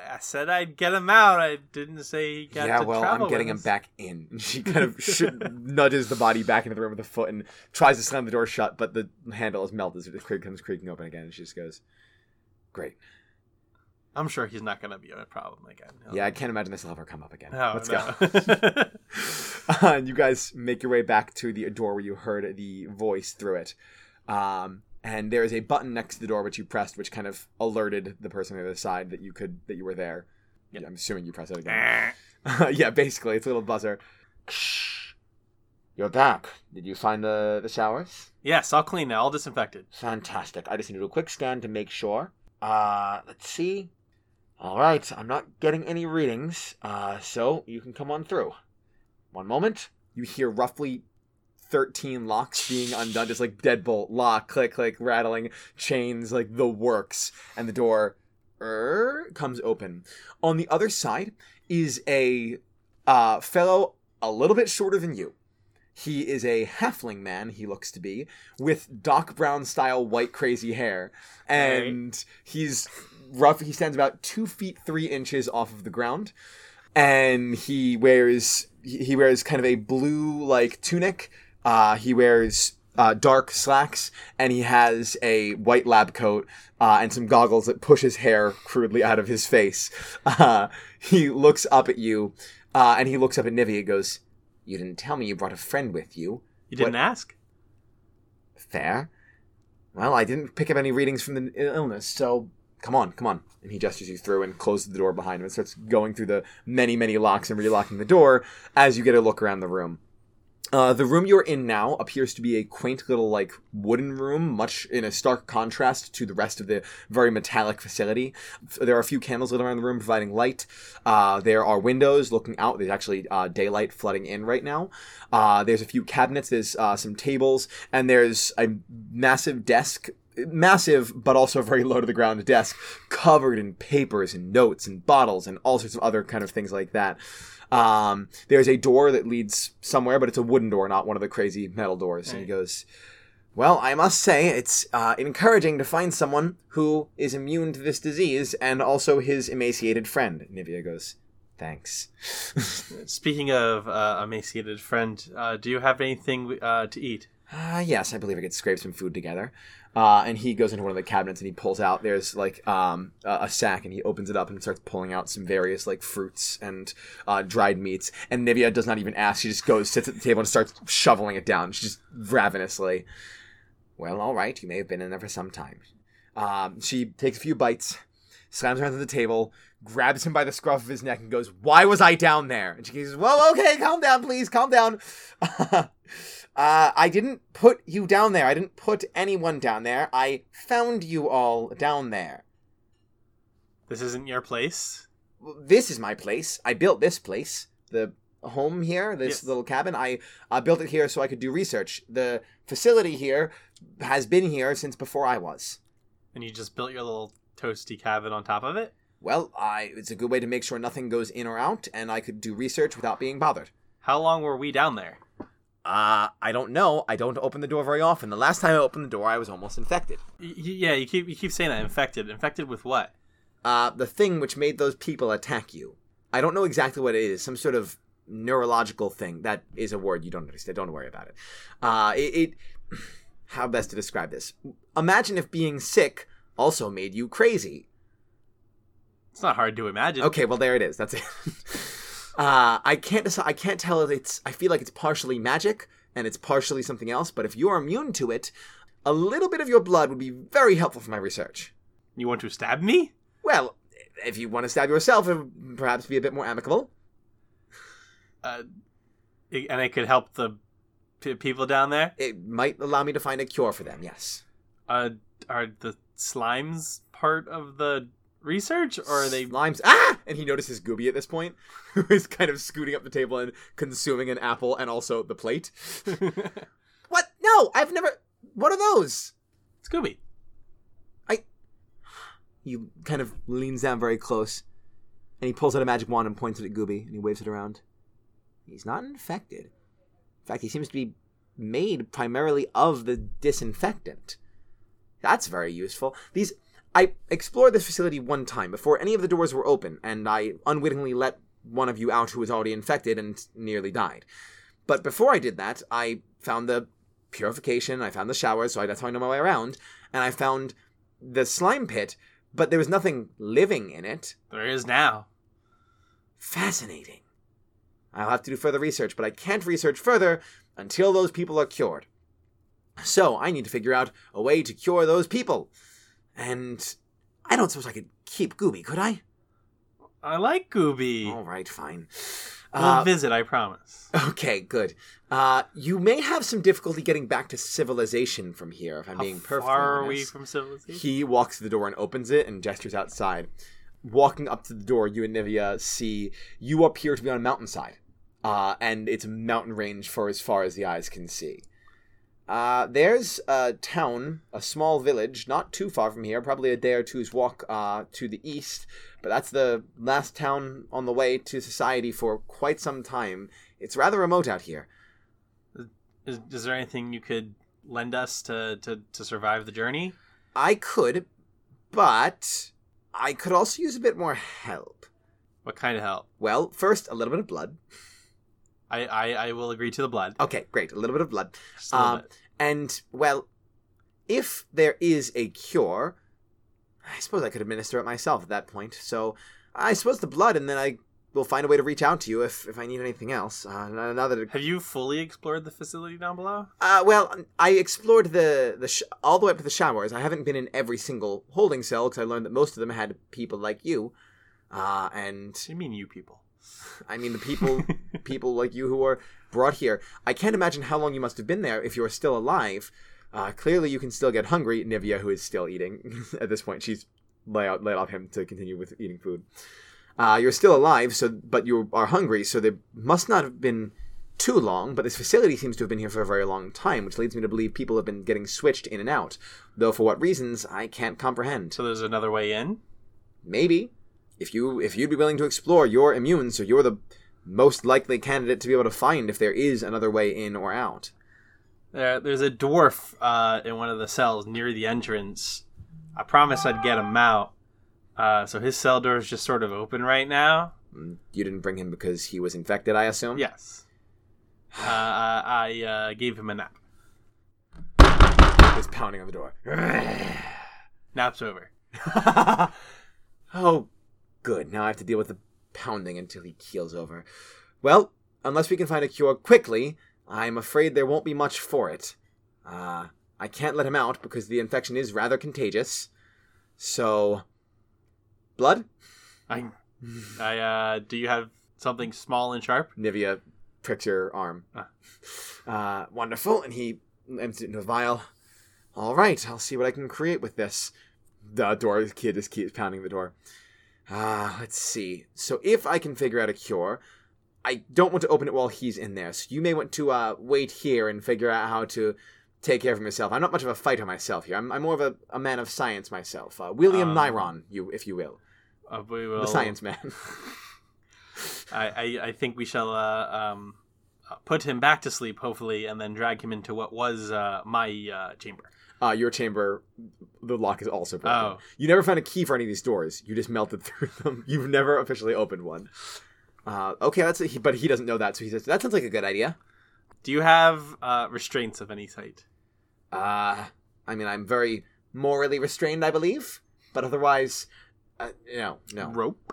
I said I'd get him out. I didn't say he got yeah, to well, travel I'm getting him back in. And *laughs* she kind of *laughs* sh- nudges the body back into the room with a foot and tries to slam the door shut, but the handle is melted as it creak- comes creaking open again. And she just goes, "Great, I'm sure he's not gonna be a problem again. He'll- yeah, I can't imagine this will ever come up again. No, Let's no. go." *laughs* Uh, and you guys make your way back to the door where you heard the voice through it. Um, and there is a button next to the door which you pressed, which kind of alerted the person on the other side that you could that you were there. Yep. I'm assuming you press it again. *laughs* yeah, basically, it's a little buzzer. You're back. Did you find the the showers? yes, all clean now, all disinfected. Fantastic. I just need to do a quick scan to make sure. Uh, let's see. All right, I'm not getting any readings, uh, so you can come on through. One moment. You hear roughly 13 locks being undone, just like deadbolt, lock, click, click, rattling, chains, like the works, and the door er, comes open. On the other side is a uh, fellow a little bit shorter than you. He is a halfling man, he looks to be, with Doc Brown style white crazy hair. And he's rough. He stands about two feet three inches off of the ground. And he wears he wears kind of a blue like tunic. Uh, he wears uh, dark slacks, and he has a white lab coat uh, and some goggles that push his hair crudely out of his face. *laughs* Uh, he looks up at you, uh, and he looks up at Nivea and goes, "You didn't tell me you brought a friend with you." You didn't What- ask. Fair. Well, I didn't pick up any readings from the illness, so come on, come on. And he gestures you through and closes the door behind him and starts going through the many, many locks and relocking the door as you get a look around the room. Uh, the room you're in now appears to be a quaint little, like, wooden room, much in a stark contrast to the rest of the very metallic facility. There are a few candles lit around the room providing light. Uh, there are windows looking out. There's actually uh, daylight flooding in right now. Uh, there's a few cabinets. There's uh, some tables, and there's a massive desk. Massive, but also very low to the ground desk covered in papers and notes and bottles and all sorts of other kind of things like that. Um, there's a door that leads somewhere, but it's a wooden door, not one of the crazy metal doors. And he goes, Well, I must say, it's uh, encouraging to find someone who is immune to this disease and also his emaciated friend. Nivea goes, Thanks. *laughs* Speaking of uh, emaciated friend, uh, do you have anything uh, to eat? Uh, yes, I believe I could scrape some food together. Uh, and he goes into one of the cabinets and he pulls out. There's like um, a, a sack, and he opens it up and starts pulling out some various like fruits and uh, dried meats. And Nivea does not even ask; she just goes, sits at the table, and starts shoveling it down. She's just ravenously. Well, all right, you may have been in there for some time. Um, she takes a few bites, slams her onto the table, grabs him by the scruff of his neck, and goes, "Why was I down there?" And she goes, "Well, okay, calm down, please, calm down." *laughs* Uh, I didn't put you down there. I didn't put anyone down there. I found you all down there. This isn't your place. This is my place. I built this place. The home here, this Yes. little cabin. I uh, built it here so I could do research. The facility here has been here since before I was. And you just built your little toasty cabin on top of it? Well, I it's a good way to make sure nothing goes in or out, and I could do research without being bothered. How long were we down there? Uh, I don't know. I don't open the door very often. The last time I opened the door, I was almost infected. Y- yeah, you keep you keep saying that infected. Infected with what? Uh, the thing which made those people attack you. I don't know exactly what it is. Some sort of neurological thing. That is a word you don't understand. Don't worry about it. Uh, it, it *sighs* how best to describe this? Imagine if being sick also made you crazy. It's not hard to imagine. Okay, well there it is. That's it. *laughs* uh, I can't decide. I can't tell if it's. I feel like it's partially magic and it's partially something else. But if you're immune to it, a little bit of your blood would be very helpful for my research. You want to stab me? Well, if you want to stab yourself, it would perhaps be a bit more amicable. Uh, and it could help the p- people down there. It might allow me to find a cure for them. Yes. Uh, are the slimes part of the research, or are they? Slimes. Ah! And he notices Gooby at this point, *laughs* who is kind of scooting up the table and consuming an apple and also the plate. *laughs* What? No, I've never. What are those? Scooby. He kind of leans down very close, and he pulls out a magic wand and points it at Gooby, and he waves it around. He's not infected. In fact, he seems to be made primarily of the disinfectant. That's very useful. These I explored this facility one time before any of the doors were open, and I unwittingly let one of you out who was already infected and nearly died. But before I did that, I found the purification, I found the showers, so I, that's how I know my way around, and I found the slime pit, but there was nothing living in it. There is now. Fascinating. I'll have to do further research, but I can't research further until those people are cured. So I need to figure out a way to cure those people. And I don't suppose I could keep Gooby, could I? I like Gooby. All right, fine. we'll Uh, visit, I promise. okay, good. Uh, you may have some difficulty getting back to civilization from here, if I'm How being perfectly far are we from civilization? He walks to the door and opens it and gestures outside. Walking up to the door, you and Nivea see you appear to be on a mountainside, uh, and it's a mountain range for as far as the eyes can see. Uh, there's a town, a small village, not too far from here, probably a day or two's walk uh, to the east, but that's the last town on the way to society for quite some time. It's rather remote out here. Is, is there anything you could lend us to, to, to survive the journey? I could, but I could also use a bit more help. What kind of help? Well, first, a little bit of blood. I, I, I will agree to the blood. Okay, great. A little bit of blood. Um, bit. and, well, if there is a cure, I suppose I could administer it myself at that point. So I suppose the blood, and then I will find a way to reach out to you if, if I need anything else. Uh, now now that it, Have you fully explored the facility down below? uh, well, I explored the the sh- all the way up to the showers. I haven't been in every single holding cell because I learned that most of them had people like you, uh, and What do you mean, you people? I mean the people *laughs* people like you who are brought here. I can't imagine how long you must have been there if you are still alive. Uh, clearly, you can still get hungry. Nivea, who is still eating *laughs* at this point, she's lay out, laid off him to continue with eating food. Uh, you're still alive, so but you are hungry, so they must not have been too long. But this facility seems to have been here for a very long time, which leads me to believe people have been getting switched in and out. Though for what reasons, I can't comprehend. So there's another way in? Maybe if you if you'd be willing to explore, you're immune, so you're the most likely candidate to be able to find if there is another way in or out. There, there's a dwarf uh, in one of the cells near the entrance. I promised I'd get him out. Uh, so his cell door is just sort of open right now. You didn't bring him because he was infected, I assume. Yes. Uh, I uh, gave him a nap. He's pounding on the door. *sighs* Nap's over. *laughs* *laughs* oh, good. Now I have to deal with the pounding until he keels over. Well, unless we can find a cure quickly, I'm afraid there won't be much for it. Uh, I can't let him out because the infection is rather contagious. So, blood? I, I, uh, do you have something small and sharp? Nivea pricks your arm. Ah. Uh, wonderful. And he empties it into a vial. All right, I'll see what I can create with this. The door, the kid just keeps pounding the door. Ah, let's see. So if I can figure out a cure, I don't want to open it while he's in there. So you may want to uh, wait here and figure out how to take care of myself. I'm not much of a fighter myself here. I'm, I'm more of a, a man of science myself. Uh, William Um, Nyron, you if you will, Uh, we will, the science man. *laughs* *laughs* I, I, I think we shall uh, um, uh, put him back to sleep, hopefully, and then drag him into what was uh, my uh, chamber. Uh, your chamber, the lock is also broken. Oh. You never found a key for any of these doors. You just melted *laughs* through them. You've never officially opened one. Uh, okay, that's a, but he doesn't know that, so he says that sounds like a good idea. Do you have uh, restraints of any type? Uh, I mean, I'm very morally restrained, I believe, but otherwise, uh, no, no. Rope?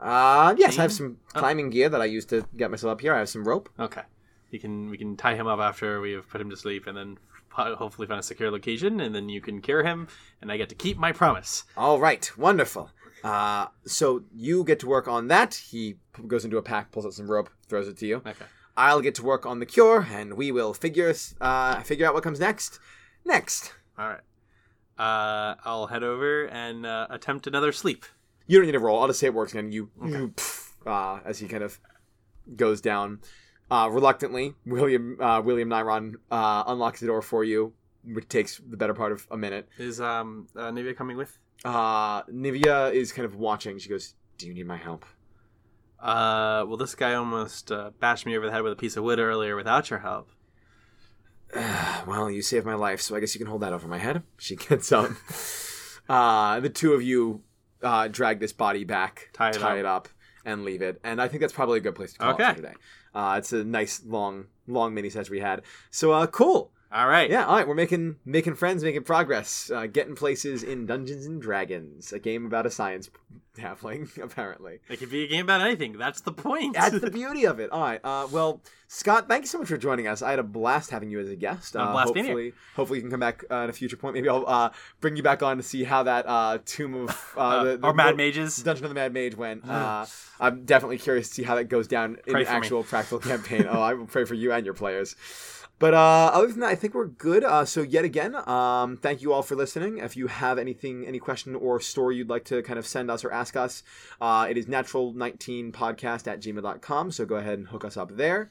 Uh, yes, I have some Oh. climbing gear that I use to get myself up here. I have some rope. Okay. You can we can tie him up after we have put him to sleep, and then *laughs* hopefully find a secure location, and then you can cure him, and I get to keep my promise. All right, wonderful. Uh, so you get to work on that. He p- goes into a pack, pulls out some rope, throws it to you. Okay. I'll get to work on the cure, and we will figure uh, figure out what comes next. Next, All right. Uh, I'll head over and uh, attempt another sleep. you don't need to roll. I'll just say it works, and you, Okay. you pff, uh, as he kind of goes down uh, reluctantly. William uh, William Nyron uh, unlocks the door for you, which takes the better part of a minute. Is um uh, Nivea coming with? Uh, Nivea is kind of watching. She goes, "Do you need my help?" Uh, well, this guy almost uh, bashed me over the head with a piece of wood earlier without your help. *sighs* well, you saved my life, so I guess you can hold that over my head. *laughs* She gets up. *laughs* uh, the two of you uh, drag this body back, Tie it up. And leave it. And I think that's probably a good place to call it Okay. for today. Uh, it's a nice long, long mini session we had. So uh, cool. All right. Yeah, all right. We're making making friends, making progress, uh, getting places in Dungeons and Dragons, a game about a science *laughs* halfling, *laughs* apparently. It could be a game about anything. That's the point. That's the *laughs* beauty of it. All right. Uh, well, Scott, thank you so much for joining us. I had a blast having you as a guest. A Uh, blast being here. hopefully, hopefully you can come back uh, at a future point. Maybe I'll uh, bring you back on to see how that uh, Tomb of the, the or Mad Mages. Dungeon of the Mad Mage went. *sighs* Uh, I'm definitely curious to see how that goes down in Pray the for me. actual practical campaign. Oh, I will pray for you and your players. But uh, other than that, I think we're good. Uh, so yet again, um, thank you all for listening. If you have anything, any question or story you'd like to kind of send us or ask us, uh, it is natural19podcast at gmail.com. So go ahead and hook us up there.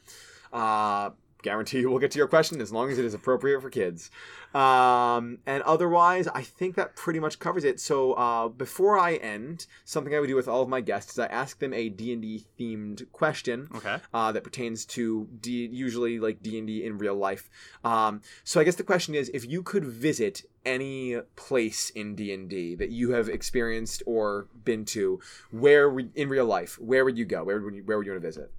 Guarantee you *laughs* we'll get to your question as long as it is appropriate for kids. Um, and otherwise, I think that pretty much covers it. So uh, before I end, something I would do with all of my guests is I ask them a D&D themed question Okay. uh, that pertains to D- usually like D and D in real life. Um, so I guess the question is, if you could visit any place in D and D that you have experienced or been to, where would, in real life, where would you go? Where would you, where would you want to visit?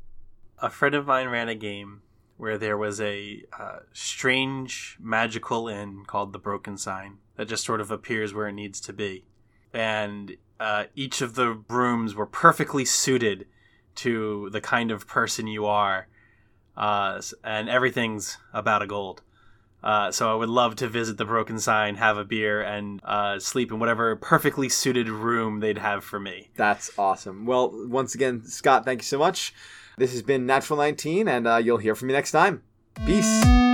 a friend of mine ran a game where there was a uh, strange magical inn called the Broken Sign that just sort of appears where it needs to be, and uh, each of the rooms were perfectly suited to the kind of person you are, uh, and everything's about a gold. Uh, so I would love to visit the Broken Sign, have a beer, and uh, sleep in whatever perfectly suited room they'd have for me. That's awesome. Well, once again, Scott, thank you so much. This has been Natural 19, and uh, you'll hear from me next time. Peace.